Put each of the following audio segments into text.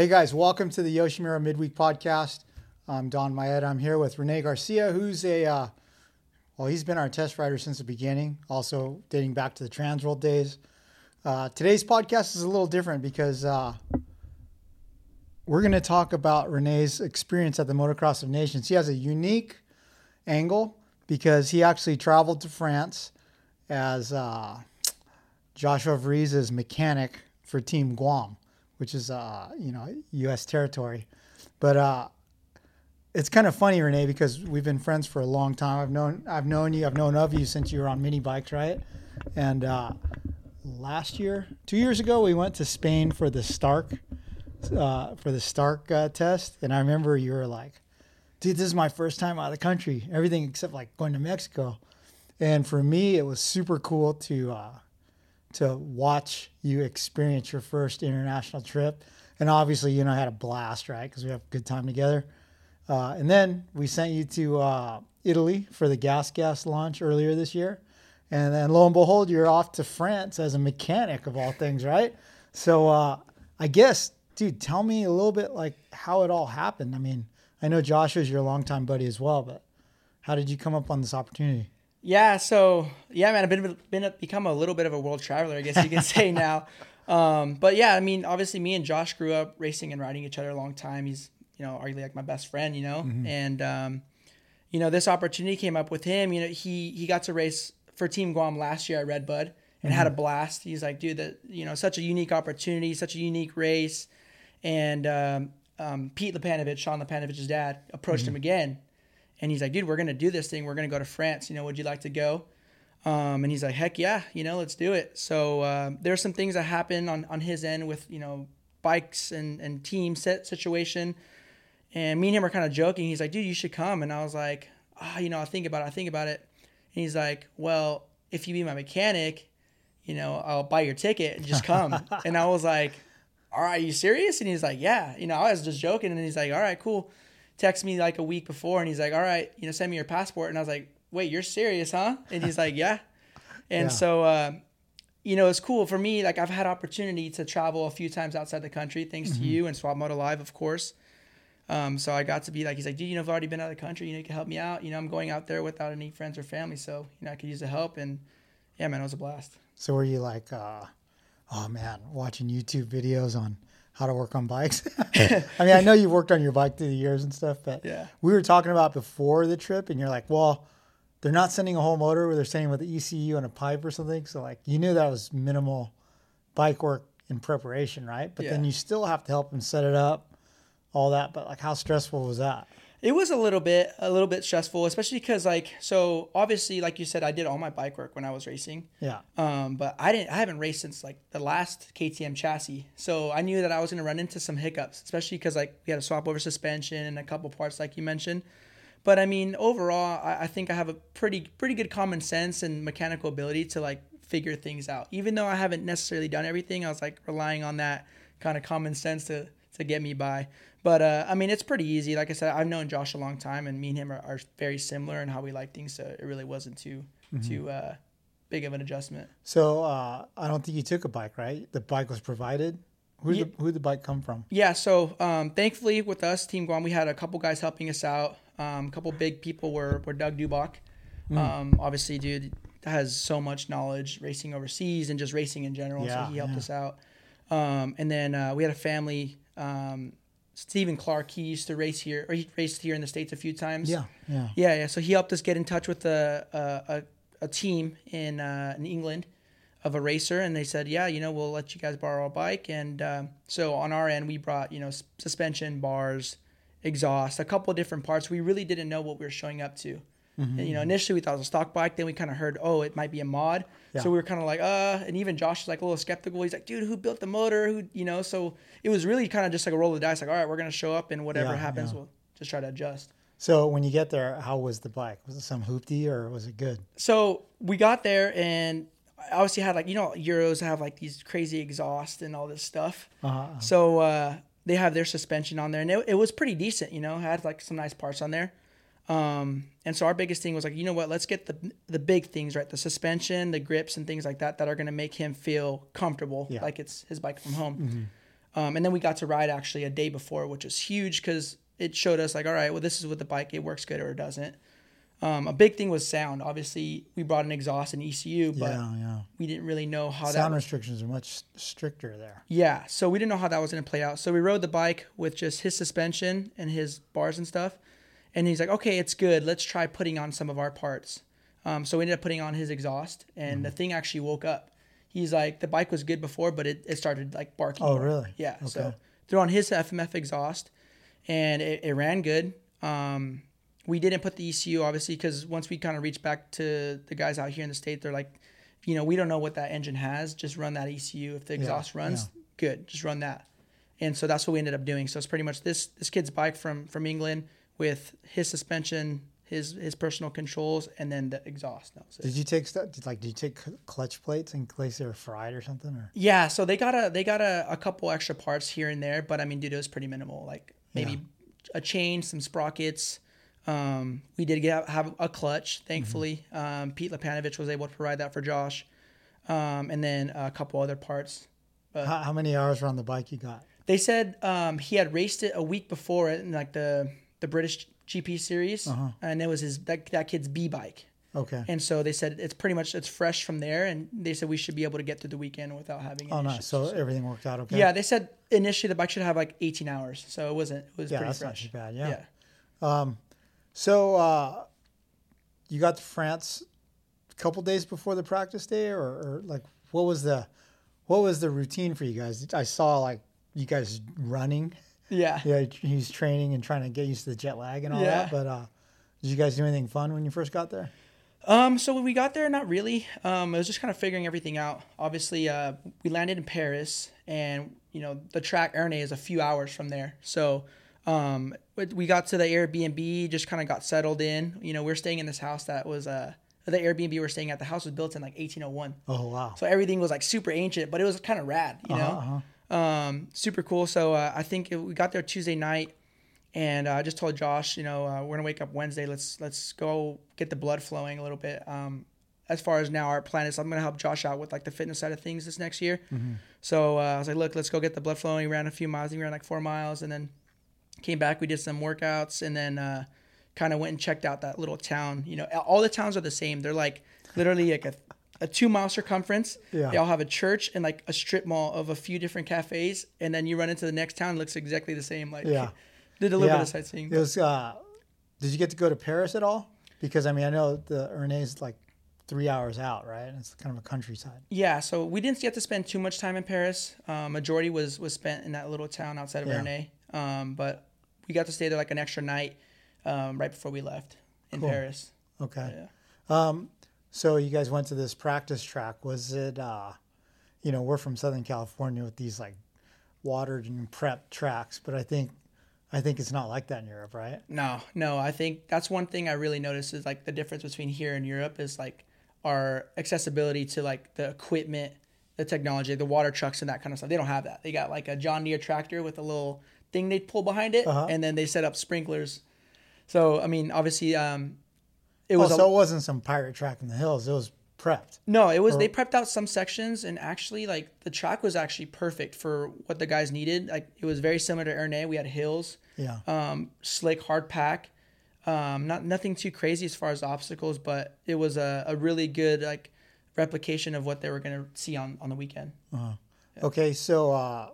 Hey guys, welcome to the Yoshimura Midweek Podcast. I'm Don Maeda. I'm here with Rene Garcia, who's a uh, well, he's been our test rider since the beginning, also dating back to the Transworld days. Uh, today's podcast is a little different because uh, we're going to talk about Rene's experience at the Motocross of Nations. He has a unique angle because he actually traveled to France as uh, Joshua Varize's mechanic for Team Guam, which is uh, you know U.S. territory. But uh, it's kind of funny, Rene, because we've been friends for a long time. I've known I've known you, I've known of you since you were on mini bikes, right? And uh, last year, two years ago, we went to Spain for the Stark uh, for the Stark uh, test, and I remember you were like, "Dude, this is my first time out of the country. Everything except like going to Mexico." And for me, it was super cool to uh, to watch you experience your first international trip. And obviously, you know, I had a blast, right? Because we have a good time together. Uh, and then we sent you to uh, Italy for the Gas Gas launch earlier this year. And then lo and behold, you're off to France as a mechanic of all things, right? So uh, I guess, dude, tell me a little bit like how it all happened. I mean, I know Joshua's your longtime buddy as well, but how did you come up on this opportunity? Yeah, so yeah, man, I've been been a, become a little bit of a world traveler, I guess you could say now. Um, but yeah, I mean, obviously, me and Josh grew up racing and riding each other a long time. He's you know arguably like my best friend, you know, mm-hmm. and um, you know this opportunity came up with him. You know, he he got to race for Team Guam last year at Redbud and mm-hmm. had a blast. He's like, dude, that you know, such a unique opportunity, such a unique race, and um, um, Pete Lepanovich, Sean Lepanovich's dad, approached mm-hmm. him again and he's like, dude, we're gonna do this thing. We're gonna go to France. You know, would you like to go? Um, and he's like, heck yeah, you know, let's do it. So uh, there's some things that happen on on his end with you know bikes and and team set situation. And me and him are kind of joking. He's like, dude, you should come. And I was like, ah, oh, you know, I think about it. I think about it. And he's like, well, if you be my mechanic, you know, I'll buy your ticket and just come. and I was like, all right, are you serious? And he's like, yeah. You know, I was just joking. And he's like, all right, cool texted me like a week before and he's like, all right, you know, send me your passport. And I was like, wait, you're serious, huh? And he's like, yeah. And yeah. so, uh, you know, it's cool for me. Like I've had opportunity to travel a few times outside the country, thanks mm-hmm. to you and Swap Moto Live, of course. Um, so I got to be like, he's like, dude, you know, I've already been out of the country. You know, you can help me out. You know, I'm going out there without any friends or family, so you know, I could use the help. And yeah, man, it was a blast. So were you like, uh, oh man, watching YouTube videos on how to work on bikes. I mean, I know you've worked on your bike through the years and stuff, but yeah. we were talking about before the trip, and you're like, well, they're not sending a whole motor, where they're sending with the ECU and a pipe or something. So like, you knew that was minimal bike work in preparation, right? But yeah. then you still have to help them set it up, all that. But like, how stressful was that? It was a little bit, a little bit stressful, especially because like, so obviously, like you said, I did all my bike work when I was racing. Yeah. Um, but I didn't, I haven't raced since like the last KTM chassis, so I knew that I was gonna run into some hiccups, especially because like we had to swap over suspension and a couple parts, like you mentioned. But I mean, overall, I, I think I have a pretty, pretty good common sense and mechanical ability to like figure things out. Even though I haven't necessarily done everything, I was like relying on that kind of common sense to to get me by. But uh, I mean, it's pretty easy. Like I said, I've known Josh a long time, and me and him are, are very similar in how we like things. So it really wasn't too mm-hmm. too uh, big of an adjustment. So uh, I don't think you took a bike, right? The bike was provided. Who yeah. the who did the bike come from? Yeah, so um, thankfully with us, Team Guam, we had a couple guys helping us out. Um, a couple big people were were Doug Dubach. Mm. Um, obviously, dude has so much knowledge racing overseas and just racing in general. Yeah, so he helped yeah. us out. Um, and then uh, we had a family um, Stephen Clark. He used to race here, or he raced here in the states a few times. Yeah, yeah, yeah, yeah. So he helped us get in touch with a a, a, a team in uh, in England of a racer, and they said, yeah, you know, we'll let you guys borrow a bike. And uh, so on our end, we brought you know suspension, bars, exhaust, a couple of different parts. We really didn't know what we were showing up to. Mm-hmm. And, you know, initially we thought it was a stock bike. Then we kind of heard, oh, it might be a mod. Yeah. So we were kind of like, uh, and even Josh was like a little skeptical. He's like, dude, who built the motor? Who, you know? So it was really kind of just like a roll of the dice. Like, all right, we're gonna show up, and whatever yeah, happens, yeah. we'll just try to adjust. So when you get there, how was the bike? Was it some hoopty or was it good? So we got there and obviously had like you know Euros have like these crazy exhaust and all this stuff. Uh-huh. So uh, they have their suspension on there and it, it was pretty decent. You know, had like some nice parts on there. Um, and so our biggest thing was like, you know what? Let's get the the big things right, the suspension, the grips, and things like that that are going to make him feel comfortable, yeah. like it's his bike from home. Um, and then we got to ride actually a day before, which is huge because it showed us like, all right, well, this is what the bike it works good or it doesn't. Um, a big thing was sound. Obviously, we brought an exhaust and ECU, but yeah, yeah. we didn't really know how that. Sound restrictions are much stricter there. yeah, so we didn't know how that was going to play out. So we rode the bike with just his suspension and his bars and stuff. And he's like, okay, it's good. Let's try putting on some of our parts. Um, so we ended up putting on his exhaust, and Mm-hmm. the thing actually woke up. He's like, the bike was good before, but it, it started like barking. Oh, more. really? Yeah. So Okay. threw on his FMF exhaust, and it, it ran good. Um, we didn't put the ECU obviously because once we kind of reached back to the guys out here in the state, they're like, you know, we don't know what that engine has. Just run that ECU. If the exhaust runs, good. Just run that. And so that's what we ended up doing. So it's pretty much this this kid's bike from from England with his suspension, his his personal controls, and then the exhaust. Did you take stuff? Did, like, did you take clutch plates in case they were fried or something? Or Yeah, so they got a they got a, a couple extra parts here and there, but I mean, dude, it was pretty minimal. Like maybe a chain, some sprockets. Um, we did get have a clutch, thankfully. Um, Pete Lepanovich was able to provide that for Josh, um, and then a couple other parts. how, how many hours were on the bike you got? They said um, he had raced it a week before it and like the the British GP series, and it was his that, that kid's B bike. Okay. And so they said it's pretty much it's fresh from there, and they said we should be able to get through the weekend without having. oh, nice. issues. So everything worked out okay. Yeah, they said initially the bike should have like 18 hours, so it wasn't. It was Yeah, pretty that's not too bad. Yeah. yeah. So uh, you got to France a couple days before the practice day, or, or like what was the what was the routine for you guys? I saw like you guys running. Yeah. Yeah, he's training and trying to get used to the jet lag and all Yeah. that. But uh, did you guys do anything fun when you first got there? Um, so when we got there, not really. Um, it was just kind of figuring everything out. Obviously, uh, we landed in Paris, and you know the track Ernee is a few hours from there. So, um, we got to the Airbnb, just kind of got settled in. You know, we are staying in this house that was uh, the Airbnb we we're staying at. The house was built in like 1801. Oh wow. So everything was like super ancient, but it was kind of rad, you know, um, super cool. So uh, I think we got there Tuesday night, and uh, I just told Josh, you know, uh, we're gonna wake up Wednesday. Let's let's go get the blood flowing a little bit. Um, as far as now, our plan is I'm gonna help Josh out with like the fitness side of things this next year. So uh, I was like, look, let's go get the blood flowing. We ran a few miles. We ran like four miles, and then came back. We did some workouts, and then uh, kind of went and checked out that little town. You know, all the towns are the same. They're like literally like a, a two mile circumference. Yeah. They all have a church and like a strip mall of a few different cafes, and then you run into the next town. Looks exactly the same. Like Yeah. did a little yeah. bit of sightseeing. It was. Uh, did you get to go to Paris at all? Because I mean, I know the Ernee's like three hours out, right? It's kind of a countryside. Yeah, so we didn't get to spend too much time in Paris. Um, majority was was spent in that little town outside of Yeah. Ernay. Um, but we got to stay there like an extra night um, right before we left in Cool. Paris. Okay. Yeah. So you guys went to this practice track. Was it, uh, you know, we're from Southern California with these like watered and prepped tracks, but I think, I think it's not like that in Europe, right? No, no. I think that's one thing I really noticed is like the difference between here and Europe is like our accessibility to like the equipment, the technology, the water trucks and that kind of stuff. They don't have that. They got like a John Deere tractor with a little thing they pull behind it, Uh-huh. and then they set up sprinklers. So I mean, obviously, um, it Oh, was a- it wasn't some pirate track in the hills. It was prepped. No, it was they prepped out some sections and actually like the track was actually perfect for what the guys needed. Like it was very similar to Ernee. We had hills, Yeah. um, slick, hard pack. Um, not nothing too crazy as far as obstacles, but it was a, a really good like replication of what they were gonna see on, on the weekend. Okay. So, uh,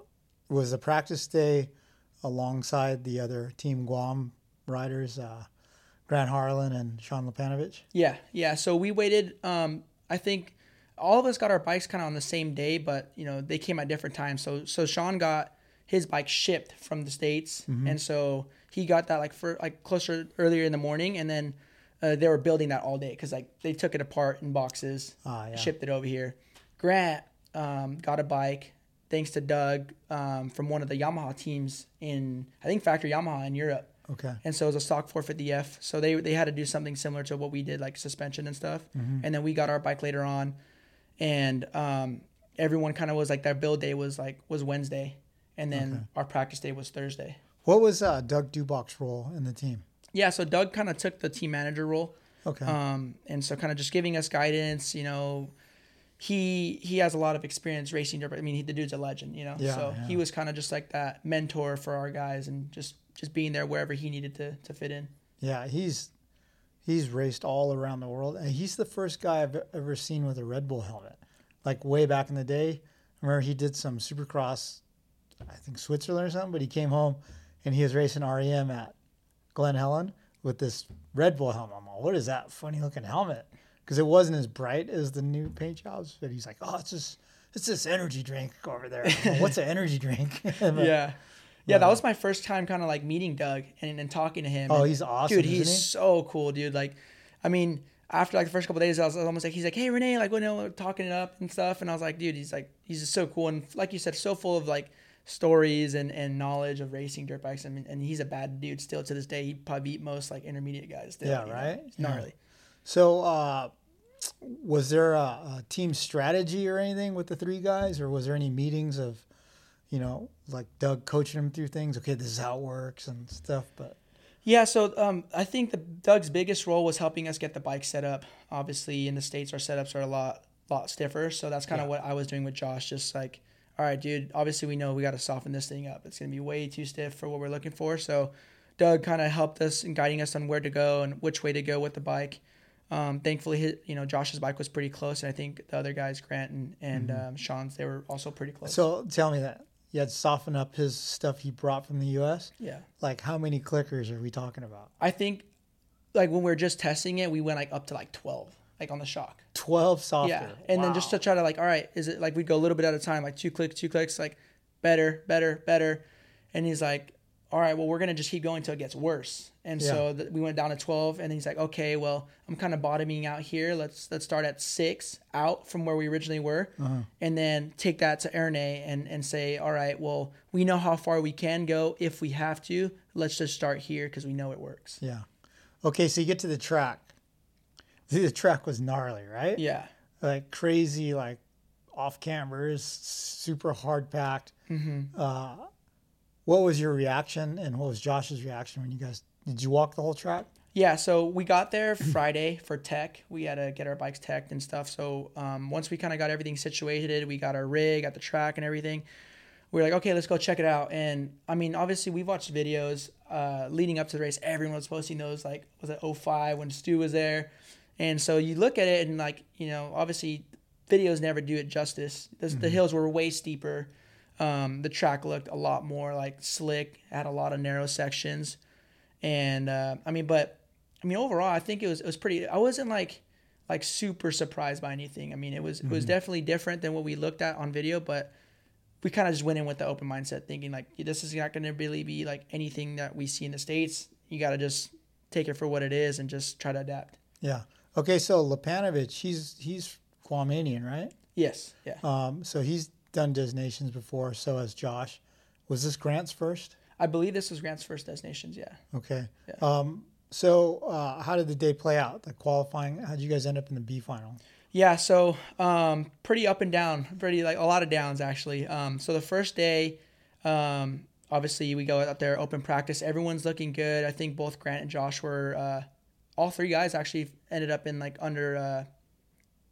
was the practice day alongside the other Team Guam riders, uh, Grant Harlan and Sean Lepanovich? Yeah, yeah. So we waited. Um, I think all of us got our bikes kind of on the same day, but you know they came at different times. So so Sean got his bike shipped from the states, and so he got that like for like closer earlier in the morning, and then uh, they were building that all day because like they took it apart in boxes, Ah, yeah. shipped it over here. Grant um, got a bike thanks to Doug um, from one of the Yamaha teams in I think Factory Yamaha in Europe Okay. and so it was a stock 450F. So they they had to do something similar to what we did, like suspension and stuff. And then we got our bike later on, and um, everyone kind of was like their build day was like was Wednesday, and then our practice day was Thursday. What was uh, Doug Dubach's role in the team? Yeah, so Doug kind of took the team manager role, Okay. um, and so kind of just giving us guidance, you know, he he has a lot of experience racing dirt. I mean, he, the dude's a legend, you know. Yeah, so yeah. he was kind of just like that mentor for our guys, and just just being there wherever he needed to to fit in. Yeah, he's he's raced all around the world, and he's the first guy I've ever seen with a Red Bull helmet. Like way back in the day, I remember he did some Supercross, I think Switzerland or something. But he came home and he was racing REM at Glen Helen with this Red Bull helmet. I'm like, what is that funny looking helmet? Because it wasn't as bright as the new paint jobs. But he's like, oh, it's just it's this energy drink over there. Like, What's an energy drink? Yeah. Yeah, that was my first time kind of like meeting Doug and, and talking to him. Oh, And, he's awesome, dude. He's he? so cool, dude. Like, I mean, after like the first couple days, I was almost like, he's like, hey Rene, like, you know, we're talking it up and stuff, and I was like, dude, he's like, he's just so cool, and like you said, so full of like stories and, and knowledge of racing dirt bikes. I mean, and he's a bad dude still to this day. He probably beat most like intermediate guys. Still, Yeah, you know? right? It's Yeah. gnarly. So, uh, was there a, a team strategy or anything with the three guys, or was there any meetings of, you know, like Doug coaching them through things? Okay, this is how it works and stuff. But Yeah, so um, I think the Doug's biggest role was helping us get the bike set up. Obviously, in the states, our setups are a lot lot stiffer, so that's kind of Yeah. what I was doing with Josh. Just like, all right, dude. Obviously, we know we got to soften this thing up. It's gonna be way too stiff for what we're looking for. So, Doug kind of helped us in guiding us on where to go and which way to go with the bike. Um, thankfully, his, you know, Josh's bike was pretty close, and I think the other guys, Grant and, and um, Sean's, they were also pretty close. so tell me that you had soften up his stuff he brought from the U.S. yeah. Like, how many clickers are we talking about? I think, like when we were just testing it, we went like up to like twelve, like on the shock. Twelve softer. Yeah, and then just to try to like, all right, is it like we'd go a little bit at a time, like two clicks, two clicks, like better, better, better, and he's like, all right, well we're gonna just keep going until it gets worse, and so th- we went down to twelve, and he's like, okay, well I'm kind of bottoming out here. Let's let's start at six out from where we originally were, Uh-huh. and then take that to Ernee and and say, all right, well we know how far we can go if we have to. Let's just start here because we know it works. yeah. Okay, so you get to the track. The track was gnarly, right? Yeah. like crazy, like off cameras, super hard packed. Mm-hmm. Uh, what was your reaction, and what was Josh's reaction when you guys did you walk the whole track? Yeah, so we got there Friday for tech. We had to get our bikes teched and stuff. So um, once we kind of got everything situated, we got our rig at the track and everything. We were like, okay, let's go check it out. And I mean, obviously, we watched videos uh, leading up to the race. Everyone was posting those. Like, was it 05 when Stu was there? And so you look at it and like, you know, obviously, videos never do it justice. The, the hills were way steeper. Um, the track looked a lot more like slick. Had a lot of narrow sections, and uh, I mean, but I mean, overall, I think it was it was pretty. I wasn't like like super surprised by anything. I mean, it was it was definitely different than what we looked at on video, but we kind of just went in with the open mindset, thinking like this is not going to really be like anything that we see in the states. You got to just take it for what it is and just try to adapt. Yeah. Okay, so Lapanovic, he's he's Guamanian, right? Yes. Yeah. Um, so he's done Des Nations before. So has Josh. Was this Grant's first? I believe this was Grant's first Des Nations. Yeah. Okay. Yeah. Um, so uh, how did the day play out? The qualifying? How did you guys end up in the B final? Yeah, so um, pretty up and down, pretty like a lot of downs actually. Um, so the first day, um, obviously we go out there open practice. Everyone's looking good. I think both Grant and Josh were, uh, all three guys actually ended up in like under, uh,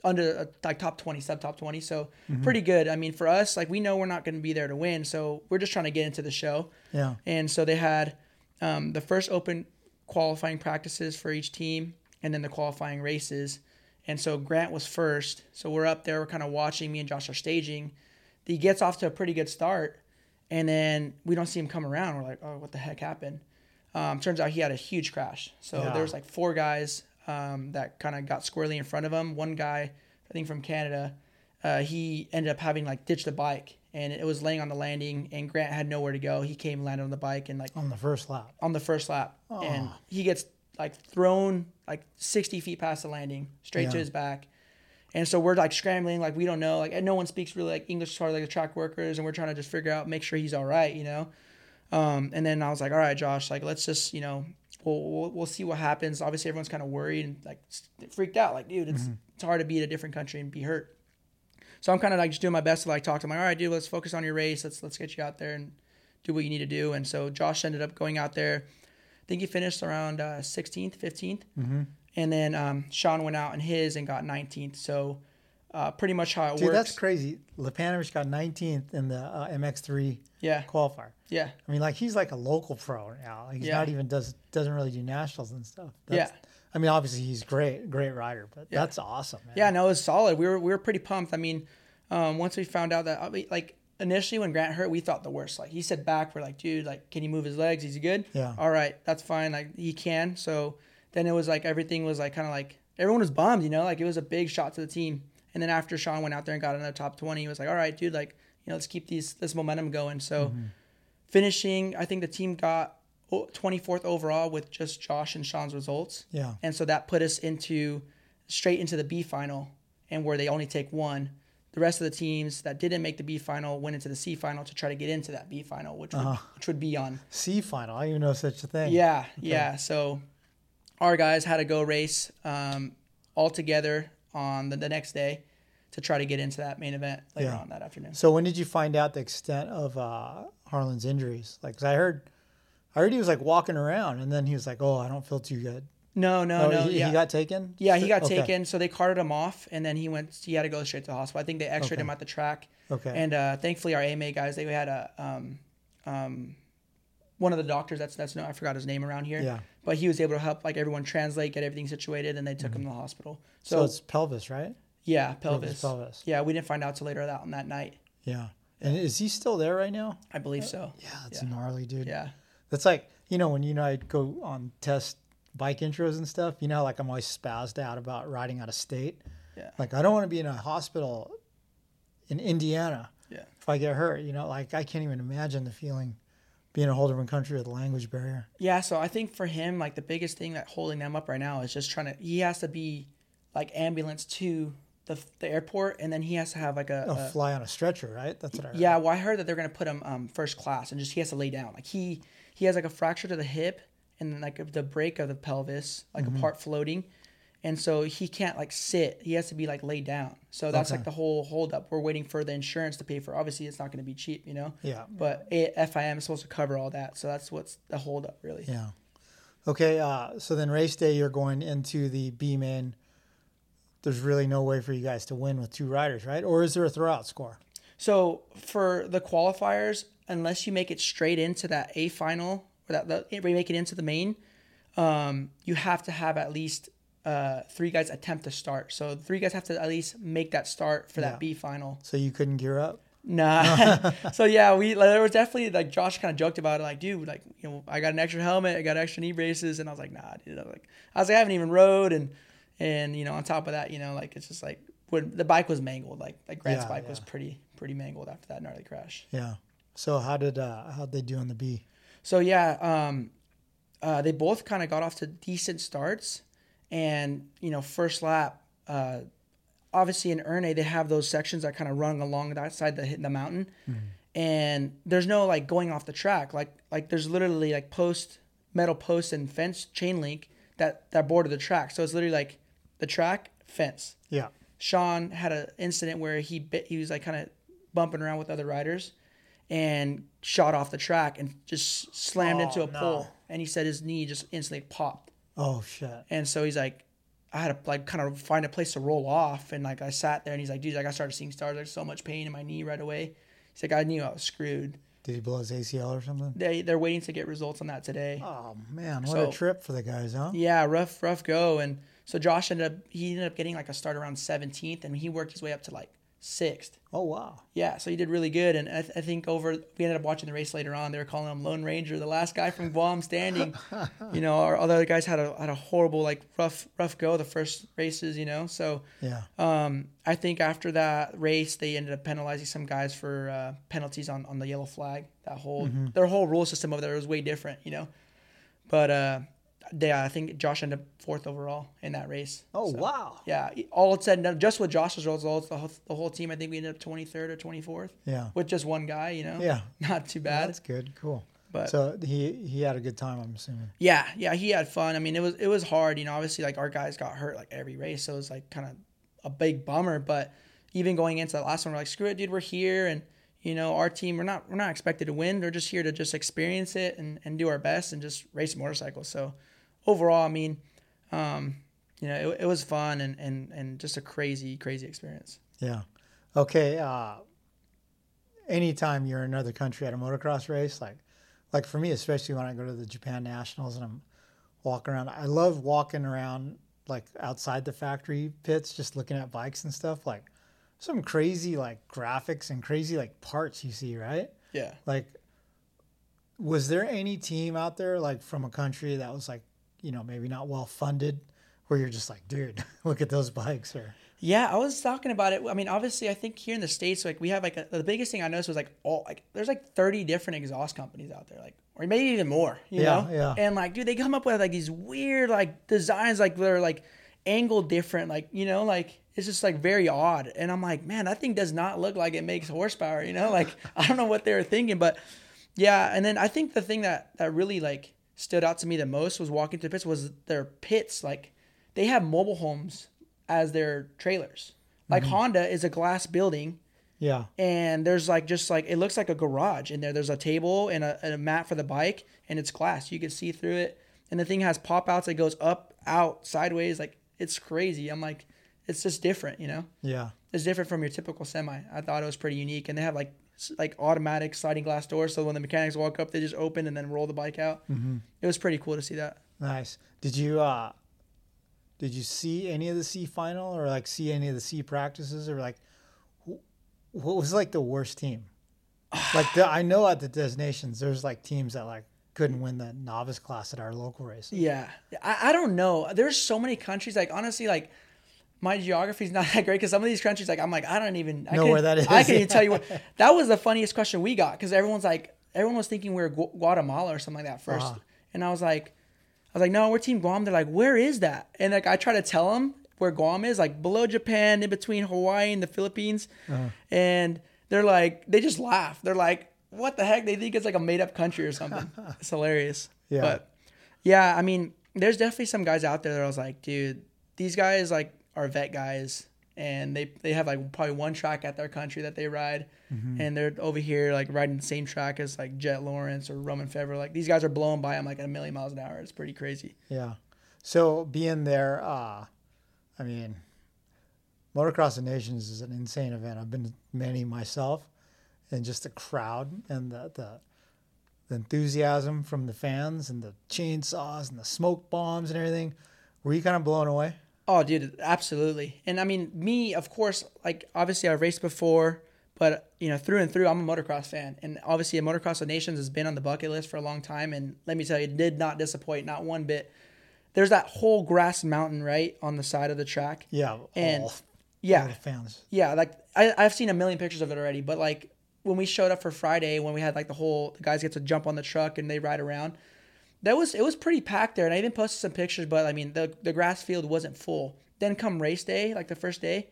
under uh, like top twenty, sub top twenty. So pretty good. I mean, for us, like we know we're not going to be there to win, so we're just trying to get into the show. Yeah. And so they had um, the first open qualifying practices for each team and then the qualifying races. And so Grant was first. So we're up there, we're kind of watching. Me and Josh are staging. He gets off to a pretty good start. And then we don't see him come around. We're like, oh, what the heck happened? Um, turns out he had a huge crash. So Yeah. there was like four guys um, that kind of got squarely in front of him. One guy, I think from Canada, uh, he ended up having like ditched the bike and it was laying on the landing and Grant had nowhere to go. He came landed on the bike and like On the first lap. on the first lap, and he gets like thrown like 60 feet past the landing, straight to his back. And so we're like scrambling, like we don't know, like and no one speaks really like English as far as like the track workers, and we're trying to just figure out, make sure he's all right, you know. Um, and then I was like, all right, Josh, like let's just, you know, we'll we'll, we'll see what happens. Obviously, everyone's kind of worried and like freaked out, like dude, it's it's hard to be in a different country and be hurt. So I'm kind of like just doing my best to like talk to him, like, all right, dude, let's focus on your race. Let's let's get you out there and do what you need to do. And so Josh ended up going out there. I think he finished around uh, 16th, 15th. Mm-hmm. And then um, Sean went out in his and got 19th. So uh, pretty much how it Dude, works. that's crazy. Lepanovic got 19th in the uh, MX3 yeah, qualifier. yeah, I mean, like he's like a local pro now. Like, he's Yeah. not even does doesn't really do nationals and stuff. yeah. That's, I mean, obviously he's great, great rider, but Yeah. that's awesome, man. Yeah, no, it was solid. We were we were pretty pumped. I mean, um, once we found out that like initially when Grant hurt, we thought the worst. Like he said back, we're like, dude, like, can he move his legs? Is he good? Yeah. All right, that's fine. Like he can. So then it was like everything was like kind of like everyone was bummed, you know, like it was a big shot to the team. And then after Sean went out there and got another top twenty, he was like, all right, dude, like you know, let's keep these this momentum going. So finishing, I think the team got. 24th overall with just Josh and Sean's results. Yeah. And so that put us into straight into the B final and where they only take one. The rest of the teams that didn't make the B final went into the C final to try to get into that B final, which would, which would be on. C final. I even know such a thing. Yeah, yeah. So our guys had to go race um, all together on the, the next day to try to get into that main event later Yeah. on that afternoon. So when did you find out the extent of uh, Harlan's injuries? Like, 'cause I heard, I heard he was like walking around, and then he was like, "Oh, I don't feel too good." No, no, Oh, no. he, yeah. he got taken. Yeah, he got Okay. taken. So they carted him off, and then he went. He had to go straight to the hospital. I think they X-rayed Okay. him at the track. Okay. And uh, thankfully, our AMA guys, they had a um, um, one of the doctors. That's that's no, I forgot his name around here. Yeah. But he was able to help like everyone translate, get everything situated, and they took him to the hospital. so, So, it's pelvis, right? yeah, pelvis. pelvis. Yeah, we didn't find out till later that on that night. Yeah. And is he still there right now? I believe uh, so. Yeah, it's Yeah. gnarly, dude. Yeah. That's like you know when you and I go on test bike intros and stuff. You know, like I'm always spazzed out about riding out of state. Yeah. Like I don't want to be in a hospital in Indiana Yeah. if I get hurt. You know, like I can't even imagine the feeling being a whole different country with a language barrier. Yeah, so I think for him, like the biggest thing that holding them up right now is just trying to. He has to be like ambulance to the the airport, and then he has to have like a, a fly on a stretcher, right? That's what I heard. Yeah, well, I heard that they're gonna put him um, first class, and just he has to lay down. Like he he has like a fracture to the hip, and then like the break of the pelvis, like Mm-hmm. a part floating, and so he can't like sit. He has to be like laid down. So that's Okay. like the whole holdup. We're waiting for the insurance to pay for. Obviously, it's not gonna be cheap, you know. Yeah. But it, FIM is supposed to cover all that, so that's what's the holdup really. Yeah. Okay. Uh, so then race day, you're going into the B main. There's really no way for you guys to win with two riders, right? Or is there a throwout score? So for the qualifiers, unless you make it straight into that A final or that the, we make it into the main, um, you have to have at least uh, three guys attempt to start. So three guys have to at least make that start for Yeah. that B final. So you couldn't gear up. Nah. so yeah, we like, there was definitely like Josh kind of joked about it, like, dude, like you know, I got an extra helmet, I got extra knee braces, and I was like, nah, dude. I was like, I was like, I haven't even rode, and and you know, on top of that, you know, like it's just like when the bike was mangled, like like Grant's Yeah, bike was pretty pretty mangled after that gnarly crash. Yeah. So how did uh, how'd they do on the B? So yeah, um, uh, they both kind of got off to decent starts, and you know, first lap, uh, obviously in Ernee they have those sections that kind of run along that side the the mountain, and there's no like going off the track. Like like there's literally like post metal posts and fence chain link that that border the track. So it's literally like the track fence. Yeah. Sean had an incident where he bit, he was like kind of bumping around with other riders and shot off the track and just slammed into Oh, a no. pole. And he said his knee just instantly popped. Oh shit. And so he's like, I had to like kind of find a place to roll off. And like I sat there and he's like, dude, like I started seeing stars. There's so much pain in my knee right away. He's like, I knew I was screwed. Did he blow his ACL or something? They they're waiting to get results on that today. Oh man, what So- a trip for the guys, huh? Yeah, rough, rough go. And so Josh ended up he ended up getting like a start around 17th, and he worked his way up to like sixth. Oh wow. Yeah, so he did really good, and I, th- I think over we ended up watching the race later on. They were calling him Lone Ranger, the last guy from Guam standing. you know, our other guys had a had a horrible like rough rough go the first races. You know, so Yeah. um, I think after that race they ended up penalizing some guys for uh, penalties on, on the yellow flag. That whole Mm-hmm. their whole rule system over there was way different. You know, but uh, yeah, I think Josh ended up fourth overall in that race. Oh So, wow. Yeah, all it said and done, just with Josh's results, the whole, the whole team, I think we ended up 23rd or 24th Yeah. with just one guy, you know? Yeah. Not too bad. That's good. Cool. but So he he had a good time, I'm assuming. yeah, yeah, he had fun. I mean, it was it was hard, you know. Obviously, like our guys got hurt like every race, so it was like kind of a big bummer. But even going into that last one, we're like, screw it, dude, we're here, and you know, our team, we're not we're not expected to win. They're just here to just experience it and and do our best and just race motorcycles. So overall, I mean, um, you know, it, it was fun and, and, and just a crazy, crazy experience. Yeah. Okay. Uh, anytime you're in another country at a motocross race, like, like for me, especially when I go to the Japan Nationals and I'm walking around, I love walking around like outside the factory pits, just looking at bikes and stuff. Like some crazy like graphics and crazy like parts you see, right? Yeah. Like, was there any team out there like from a country that was like, you know, maybe not well funded, where you're just like, dude, look at those bikes, or Yeah, I was talking about it. I mean, obviously, I think here in the states, like we have like a, the biggest thing I noticed was like all like there's like 30 different exhaust companies out there, like or maybe even more. You Yeah, know? yeah. And like, dude, they come up with like these weird like designs, like they're like angled different, like you know, like it's just like very odd. And I'm like, man, that thing does not look like it makes horsepower. You know, like I don't know what they were thinking, but yeah. And then I think the thing that that really like stood out to me the most was walking through the pits was their pits. Like they have mobile homes as their trailers. Like mm-hmm. Honda is a glass building yeah, and there's like just like it looks like a garage in there. There's a table and a, and a mat for the bike, and it's glass. You can see through it, and the thing has pop outs that goes up, out, sideways. Like it's crazy. I'm like, it's just different, you know. yeah, It's different from your typical semi. I thought it was pretty unique, and they have like like automatic sliding glass doors, so when the mechanics walk up, they just open and then roll the bike out. Mm-hmm. It was pretty cool to see that. nice. Did you uh, did you see any of the C final or like see any of the C practices or like, wh- what was like the worst team? Like the, I know at the Des Nations, there's like teams that like couldn't win the novice class at our local race. Yeah, I, I don't know. There's so many countries. Like honestly, like my geography's not that great because some of these countries, like I'm like I don't even I Know where that is. I can't even tell you what. That was the funniest question we got because everyone's like everyone was thinking we were Gu- Guatemala or something like that 1st Uh-huh. and I was like, I was like, no, we're Team Guam. They're like, where is that? And like I try to tell them where Guam is, like below Japan, in between Hawaii and the Philippines, Uh-huh. and they're like, they just laugh. They're like, what the heck? They think it's like a made up country or something. it's hilarious. Yeah. But yeah, I mean, there's definitely some guys out there that I was like, dude, these guys like are vet guys, and they they have like probably one track at their country that they ride, and they're over here like riding the same track as like Jet Lawrence or Romain Febvre. Like these guys are blowing by them like at a million miles an hour. It's pretty crazy. Yeah. So being there, uh, I mean, Motocross of Nations is an insane event. I've been to many myself, and just the crowd and the, the the enthusiasm from the fans and the chainsaws and the smoke bombs and everything. Were you kind of blown away? Oh, dude, absolutely. And I mean, me, of course, like obviously I've raced before, but you know, through and through, I'm a motocross fan, and obviously, a motocross of nations has been on the bucket list for a long time. And let me tell you, it did not disappoint, not one bit. There's that whole grass mountain right on the side of the track. Yeah. And- Yeah, the fans. yeah, like I, I've seen a million pictures of it already, but like when we showed up for Friday, when we had like the whole the guys get to jump on the truck and they ride around, that was it was pretty packed there, and I even posted some pictures. But I mean, the the grass field wasn't full. Then come race day, like the first day,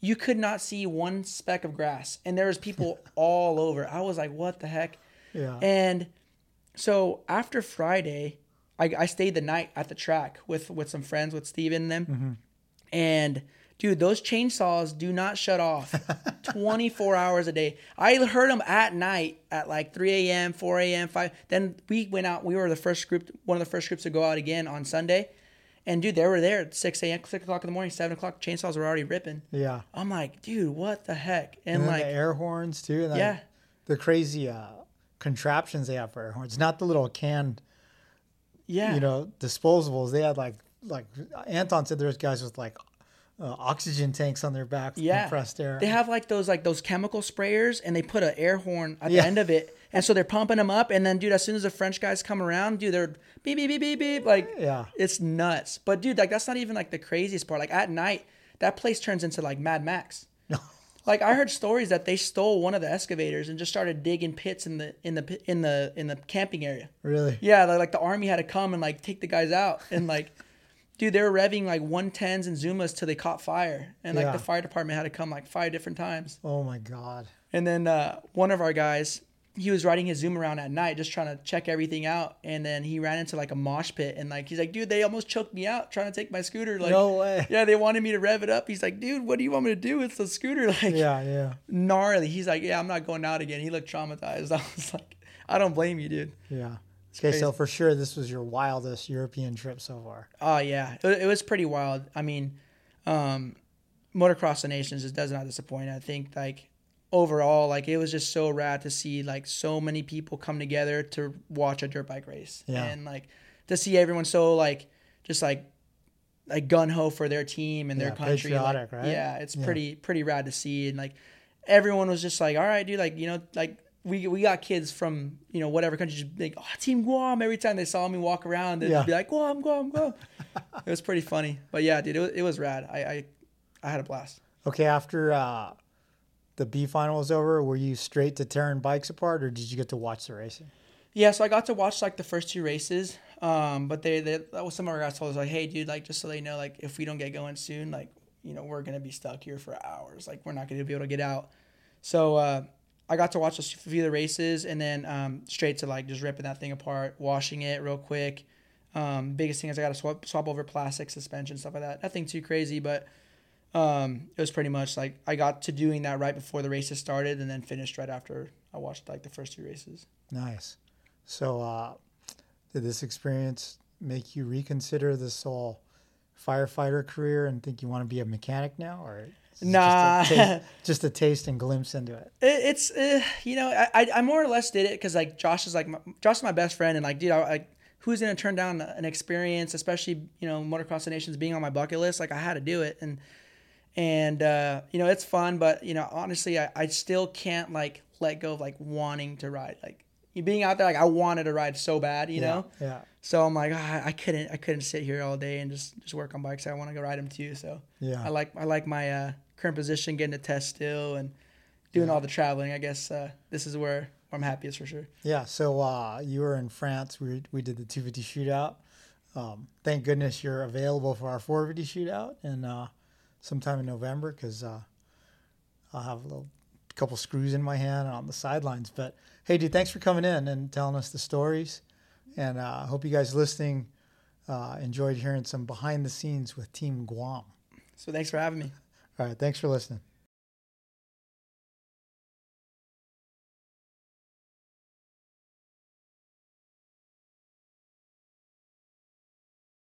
you could not see one speck of grass, and there was people all over. I was like, what the heck? Yeah. And so after Friday, I, I stayed the night at the track with with some friends, with Steven and them. Mm-hmm. And dude, those chainsaws do not shut off 24 hours a day. I heard them at night at like 3 a.m., 4 a.m., 5. Then we went out. We were the first group, one of the first groups to go out again on Sunday. And dude, they were there at 6 a.m., 6 o'clock in the morning, 7 o'clock. Chainsaws were already ripping. yeah. I'm like, dude, what the heck? And, And like, the air horns too. And yeah. The crazy uh, contraptions they have for air horns. Not the little canned yeah. you know, disposables. They had like like Anton said there's guys with like uh, oxygen tanks on their back for Yeah. compressed air. They have like those like those chemical sprayers, and they put an air horn at Yeah. the end of it, and so they're pumping them up. And then, dude, as soon as the French guys come around, dude, they're beep beep beep beep beep, like yeah. it's nuts. But dude, like that's not even like the craziest part. Like at night, that place turns into like Mad Max. Like I heard stories that they stole one of the excavators and just started digging pits in the in the in the in the camping area. Really? Yeah, like, like the army had to come and like take the guys out and like, dude, they were revving like 110s and Zumas till they caught fire, and like Yeah. the fire department had to come like five different times. Oh my god. And then uh, one of our guys, he was riding his Zoom around at night, just trying to check everything out, and then he ran into like a mosh pit, and like he's like, dude, they almost choked me out trying to take my scooter. Like, no way. yeah, they wanted me to rev it up. He's like, dude, what do you want me to do? It's the scooter, like Yeah, yeah. gnarly. He's like, yeah, I'm not going out again. He looked traumatized. I was like, I don't blame you, dude. Yeah. Okay, so for sure this was your wildest European trip so far. Oh yeah, it, it was pretty wild. I mean, um, motocross the nations just does not disappoint. I think like overall, like it was just so rad to see like so many people come together to watch a dirt bike race, Yeah. and like to see everyone so like just like like gun ho for their team and their Yeah, country. like, patriotic, right? Yeah, it's Yeah. pretty pretty rad to see, and like everyone was just like, all right, dude, like you know, like. We, we got kids from you know whatever country just like oh Team Guam every time they saw me walk around they'd Yeah. be like Guam Guam Guam it was pretty funny but yeah dude it was, it was rad I, I I had a blast Okay, after uh, the B final was over, were you straight to tearing bikes apart, or did you get to watch the racing? Yeah, so I got to watch like the first two races. Um, but they, they that was some of our guys told us like, hey, dude, like just so they know, like if we don't get going soon, like you know we're gonna be stuck here for hours. Like we're not gonna be able to get out. So uh, I got to watch a few of the races and then um, straight to like just ripping that thing apart, washing it real quick. Um, biggest thing is I got to swap swap over plastic suspension stuff like that. Nothing too crazy, but um, it was pretty much like I got to doing that right before the races started and then finished right after I watched like the first two races. Nice. So, uh, did this experience make you reconsider this whole firefighter career and think you want to be a mechanic now, or Nah. just a, taste, just a taste and glimpse into it? It, it's uh, you know I, I I more or less did it because like Josh is like my, Josh is my best friend and like dude I, like who's gonna turn down an experience especially you know motocross the nations being on my bucket list like I had to do it and and uh, you know it's fun but you know honestly I, I still can't like let go of like wanting to ride like you being out there like I wanted to ride so bad you know Yeah. so I'm like ah, I couldn't I couldn't sit here all day and just just work on bikes I want to go ride them too so Yeah. I like I like my uh, current position, getting to test still, and doing all the traveling. I guess uh, this is where, where I'm happiest for sure. Yeah. So uh, you were in France. We we did the 250 shootout. Um, thank goodness you're available for our 450 shootout and uh, sometime in November because uh, I'll have a little couple screws in my hand on the sidelines. But hey, dude, thanks for coming in and telling us the stories. And uh, I hope you guys listening uh, enjoyed hearing some behind the scenes with Team Guam. So thanks for having me. All right. Thanks for listening.